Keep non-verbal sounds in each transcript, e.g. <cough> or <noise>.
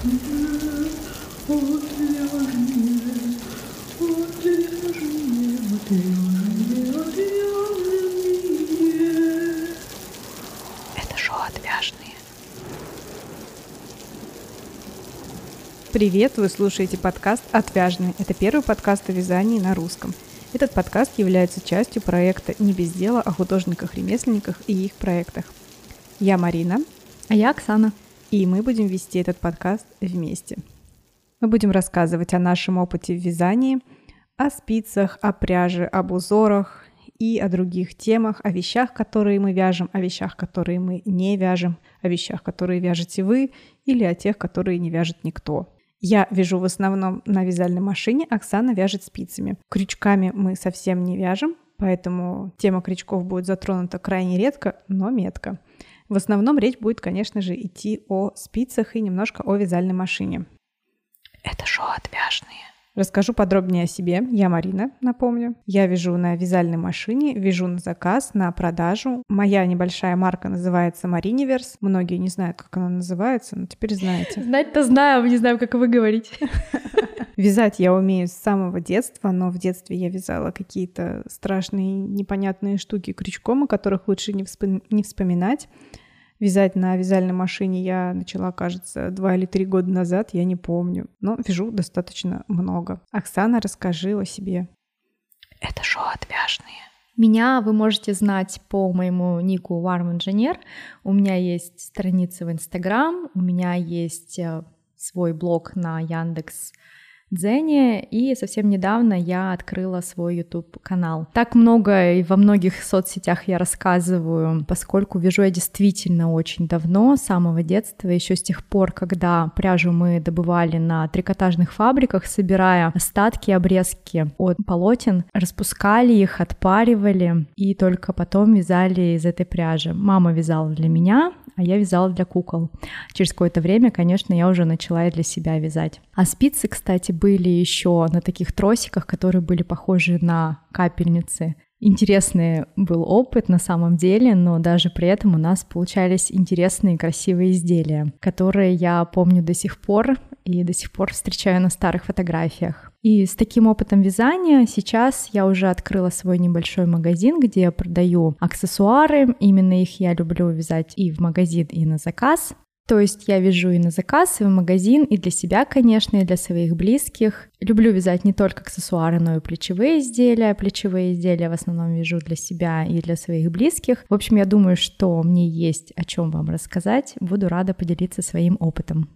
Это шоу «Отвяжные». Привет, вы слушаете подкаст «Отвяжные». Это первый подкаст о вязании на русском. Этот подкаст является частью проекта «Не без дела» о художниках-ремесленниках и их проектах. Я Марина. А я Оксана. И мы будем вести этот подкаст вместе. Мы будем рассказывать о нашем опыте в вязании, о спицах, о пряже, об узорах и о других темах, о вещах, которые мы вяжем, о вещах, которые мы не вяжем, о вещах, которые вяжете вы или о тех, которые не вяжет никто. Я вяжу в основном на вязальной машине, Оксана вяжет спицами. Крючками мы совсем не вяжем, поэтому тема крючков будет затронута крайне редко, но метко. В основном речь будет, конечно же, идти о спицах и немножко о вязальной машине. Это шоу «Отвяжные». Расскажу подробнее о себе. Я Марина, напомню. Я вяжу на вязальной машине, вяжу на заказ, на продажу. Моя небольшая марка называется Мариниверс. Многие не знают, как она называется, но теперь знаете. Знать-то знаю, не знаю, как вы говорите. <laughs> Вязать я умею с самого детства, но в детстве я вязала какие-то страшные, непонятные штуки крючком, о которых лучше не, вспом- не вспоминать. Вязать на вязальной машине я начала, кажется, два или три года назад, я не помню. Но вяжу достаточно много. Оксана, расскажи о себе. Это шоу «Отвяжные». Меня вы можете знать по моему нику Warm Engineer. У меня есть страница в Инстаграм, у меня есть э, свой блог на Яндекс Дзене, и совсем недавно я открыла свой YouTube-канал. Так много и во многих соцсетях я рассказываю, поскольку вяжу я действительно очень давно, с самого детства, еще с тех пор, когда пряжу мы добывали на трикотажных фабриках, собирая остатки, обрезки от полотен, распускали их, отпаривали, и только потом вязали из этой пряжи. Мама вязала для меня, а я вязала для кукол. Через какое-то время, конечно, я уже начала и для себя вязать. А спицы, кстати, были еще на таких тросиках, которые были похожи на капельницы. Интересный был опыт на самом деле, но даже при этом у нас получались интересные красивые изделия, которые я помню до сих пор и до сих пор встречаю на старых фотографиях. И с таким опытом вязания сейчас я уже открыла свой небольшой магазин, где я продаю аксессуары. Именно их я люблю вязать и в магазин, и на заказ. То есть я вяжу и на заказ, и в магазин, и для себя, конечно, и для своих близких. Люблю вязать не только аксессуары, но и плечевые изделия. Плечевые изделия в основном вяжу для себя и для своих близких. В общем, я думаю, что мне есть о чем вам рассказать. Буду рада поделиться своим опытом.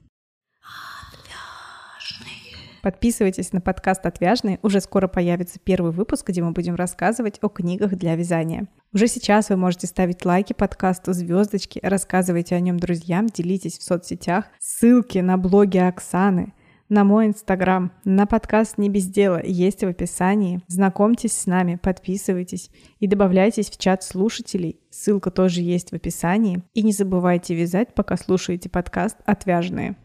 Подписывайтесь на подкаст «Отвяжные». Уже скоро появится первый выпуск, где мы будем рассказывать о книгах для вязания. Уже сейчас вы можете ставить лайки подкасту, звездочки, рассказывайте о нем друзьям, делитесь в соцсетях. Ссылки на блоги Оксаны, на мой инстаграм, на подкаст «Не без дела» есть в описании. Знакомьтесь с нами, подписывайтесь и добавляйтесь в чат слушателей. Ссылка тоже есть в описании. И не забывайте вязать, пока слушаете подкаст «Отвяжные».